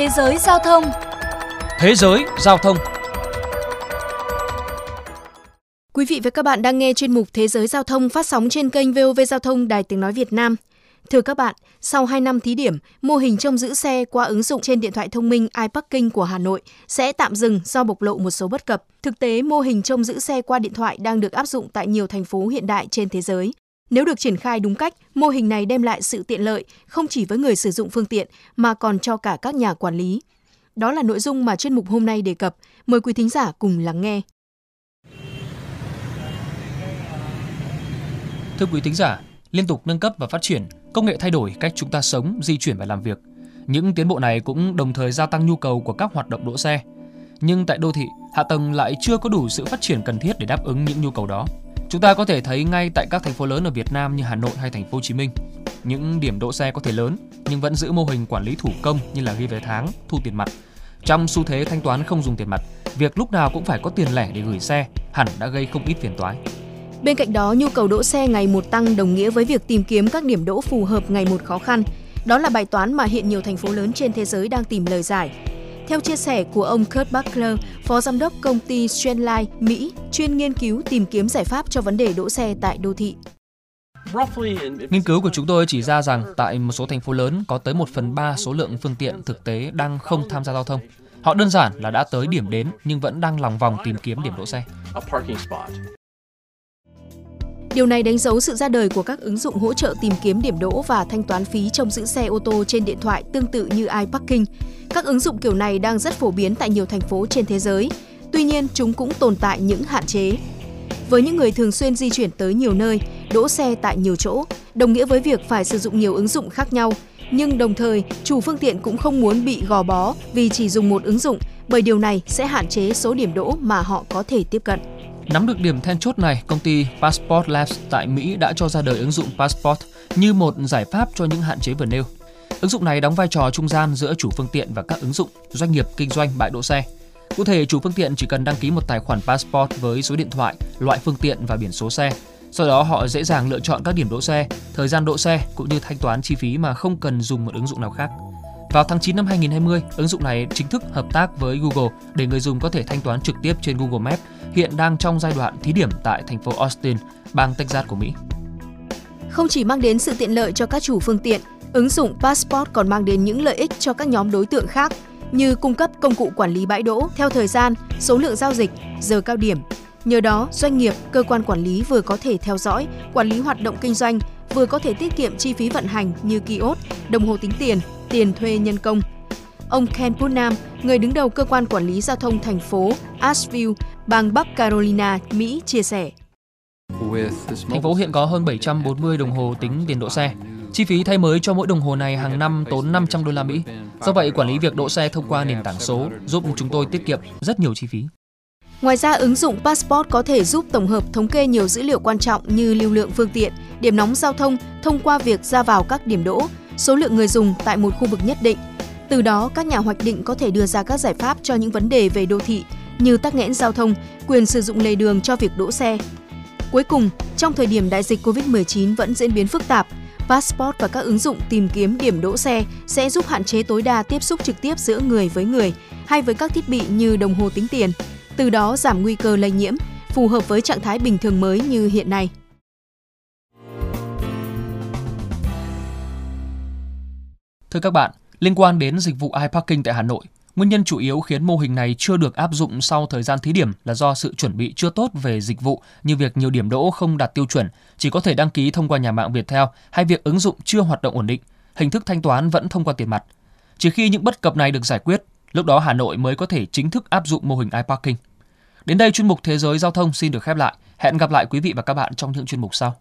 Thế giới giao thông Thế giới giao thông Quý vị và các bạn đang nghe chuyên mục Thế giới giao thông phát sóng trên kênh VOV Giao thông Đài Tiếng Nói Việt Nam. Thưa các bạn, sau 2 năm thí điểm, mô hình trông giữ xe qua ứng dụng trên điện thoại thông minh iParking của Hà Nội sẽ tạm dừng do bộc lộ một số bất cập. Thực tế, mô hình trông giữ xe qua điện thoại đang được áp dụng tại nhiều thành phố hiện đại trên thế giới. Nếu được triển khai đúng cách, mô hình này đem lại sự tiện lợi không chỉ với người sử dụng phương tiện mà còn cho cả các nhà quản lý. Đó là nội dung mà chuyên mục hôm nay đề cập. Mời quý thính giả cùng lắng nghe. Thưa quý thính giả, liên tục nâng cấp và phát triển, công nghệ thay đổi cách chúng ta sống, di chuyển và làm việc. Những tiến bộ này cũng đồng thời gia tăng nhu cầu của các hoạt động đỗ xe. Nhưng tại đô thị, hạ tầng lại chưa có đủ sự phát triển cần thiết để đáp ứng những nhu cầu đó. Chúng ta có thể thấy ngay tại các thành phố lớn ở Việt Nam như Hà Nội hay thành phố Hồ Chí Minh, những điểm đỗ xe có thể lớn nhưng vẫn giữ mô hình quản lý thủ công như là ghi vé tháng, thu tiền mặt. Trong xu thế thanh toán không dùng tiền mặt, việc lúc nào cũng phải có tiền lẻ để gửi xe hẳn đã gây không ít phiền toái. Bên cạnh đó, nhu cầu đỗ xe ngày một tăng đồng nghĩa với việc tìm kiếm các điểm đỗ phù hợp ngày một khó khăn. Đó là bài toán mà hiện nhiều thành phố lớn trên thế giới đang tìm lời giải. Theo chia sẻ của ông Kurt Buckler, phó giám đốc công ty Strandline, Mỹ, chuyên nghiên cứu tìm kiếm giải pháp cho vấn đề đỗ xe tại đô thị. Nghiên cứu của chúng tôi chỉ ra rằng tại một số thành phố lớn có tới 1 phần 3 số lượng phương tiện thực tế đang không tham gia giao thông. Họ đơn giản là đã tới điểm đến nhưng vẫn đang lòng vòng tìm kiếm điểm đỗ xe. Điều này đánh dấu sự ra đời của các ứng dụng hỗ trợ tìm kiếm điểm đỗ và thanh toán phí trong giữ xe ô tô trên điện thoại tương tự như iParking. Các ứng dụng kiểu này đang rất phổ biến tại nhiều thành phố trên thế giới. Tuy nhiên, chúng cũng tồn tại những hạn chế. Với những người thường xuyên di chuyển tới nhiều nơi, đỗ xe tại nhiều chỗ, đồng nghĩa với việc phải sử dụng nhiều ứng dụng khác nhau. Nhưng đồng thời, chủ phương tiện cũng không muốn bị gò bó vì chỉ dùng một ứng dụng, bởi điều này sẽ hạn chế số điểm đỗ mà họ có thể tiếp cận. Nắm được điểm then chốt này, công ty Passport Labs tại Mỹ đã cho ra đời ứng dụng Passport như một giải pháp cho những hạn chế vừa nêu. Ứng dụng này đóng vai trò trung gian giữa chủ phương tiện và các ứng dụng, doanh nghiệp kinh doanh bãi đỗ xe. Cụ thể, chủ phương tiện chỉ cần đăng ký một tài khoản Passport với số điện thoại, loại phương tiện và biển số xe. Sau đó họ dễ dàng lựa chọn các điểm đỗ xe, thời gian đỗ xe cũng như thanh toán chi phí mà không cần dùng một ứng dụng nào khác. Vào tháng 9 năm 2020, ứng dụng này chính thức hợp tác với Google để người dùng có thể thanh toán trực tiếp trên Google Maps, hiện đang trong giai đoạn thí điểm tại thành phố Austin, bang Texas của Mỹ. Không chỉ mang đến sự tiện lợi cho các chủ phương tiện, ứng dụng Passport còn mang đến những lợi ích cho các nhóm đối tượng khác như cung cấp công cụ quản lý bãi đỗ theo thời gian, số lượng giao dịch, giờ cao điểm. Nhờ đó, doanh nghiệp, cơ quan quản lý vừa có thể theo dõi, quản lý hoạt động kinh doanh, vừa có thể tiết kiệm chi phí vận hành như kiosk, đồng hồ tính tiền, tiền thuê nhân công. Ông Ken Putnam, người đứng đầu cơ quan quản lý giao thông thành phố Asheville, bang Bắc Carolina, Mỹ chia sẻ. Thành phố hiện có hơn 740 đồng hồ tính tiền độ xe. Chi phí thay mới cho mỗi đồng hồ này hàng năm tốn 500 đô la Mỹ. Do vậy, quản lý việc đỗ xe thông qua nền tảng số giúp chúng tôi tiết kiệm rất nhiều chi phí. Ngoài ra, ứng dụng Passport có thể giúp tổng hợp thống kê nhiều dữ liệu quan trọng như lưu lượng phương tiện, điểm nóng giao thông thông qua việc ra vào các điểm đỗ, số lượng người dùng tại một khu vực nhất định. Từ đó, các nhà hoạch định có thể đưa ra các giải pháp cho những vấn đề về đô thị như tắc nghẽn giao thông, quyền sử dụng lề đường cho việc đỗ xe. Cuối cùng, trong thời điểm đại dịch COVID-19 vẫn diễn biến phức tạp, Passport và các ứng dụng tìm kiếm điểm đỗ xe sẽ giúp hạn chế tối đa tiếp xúc trực tiếp giữa người với người hay với các thiết bị như đồng hồ tính tiền, từ đó giảm nguy cơ lây nhiễm, phù hợp với trạng thái bình thường mới như hiện nay. Thưa các bạn, liên quan đến dịch vụ iParking tại Hà Nội, nguyên nhân chủ yếu khiến mô hình này chưa được áp dụng sau thời gian thí điểm là do sự chuẩn bị chưa tốt về dịch vụ như việc nhiều điểm đỗ không đạt tiêu chuẩn, chỉ có thể đăng ký thông qua nhà mạng Viettel hay việc ứng dụng chưa hoạt động ổn định, hình thức thanh toán vẫn thông qua tiền mặt. Chỉ khi những bất cập này được giải quyết, lúc đó Hà Nội mới có thể chính thức áp dụng mô hình iParking. Đến đây chuyên mục Thế giới giao thông xin được khép lại. Hẹn gặp lại quý vị và các bạn trong những chuyên mục sau.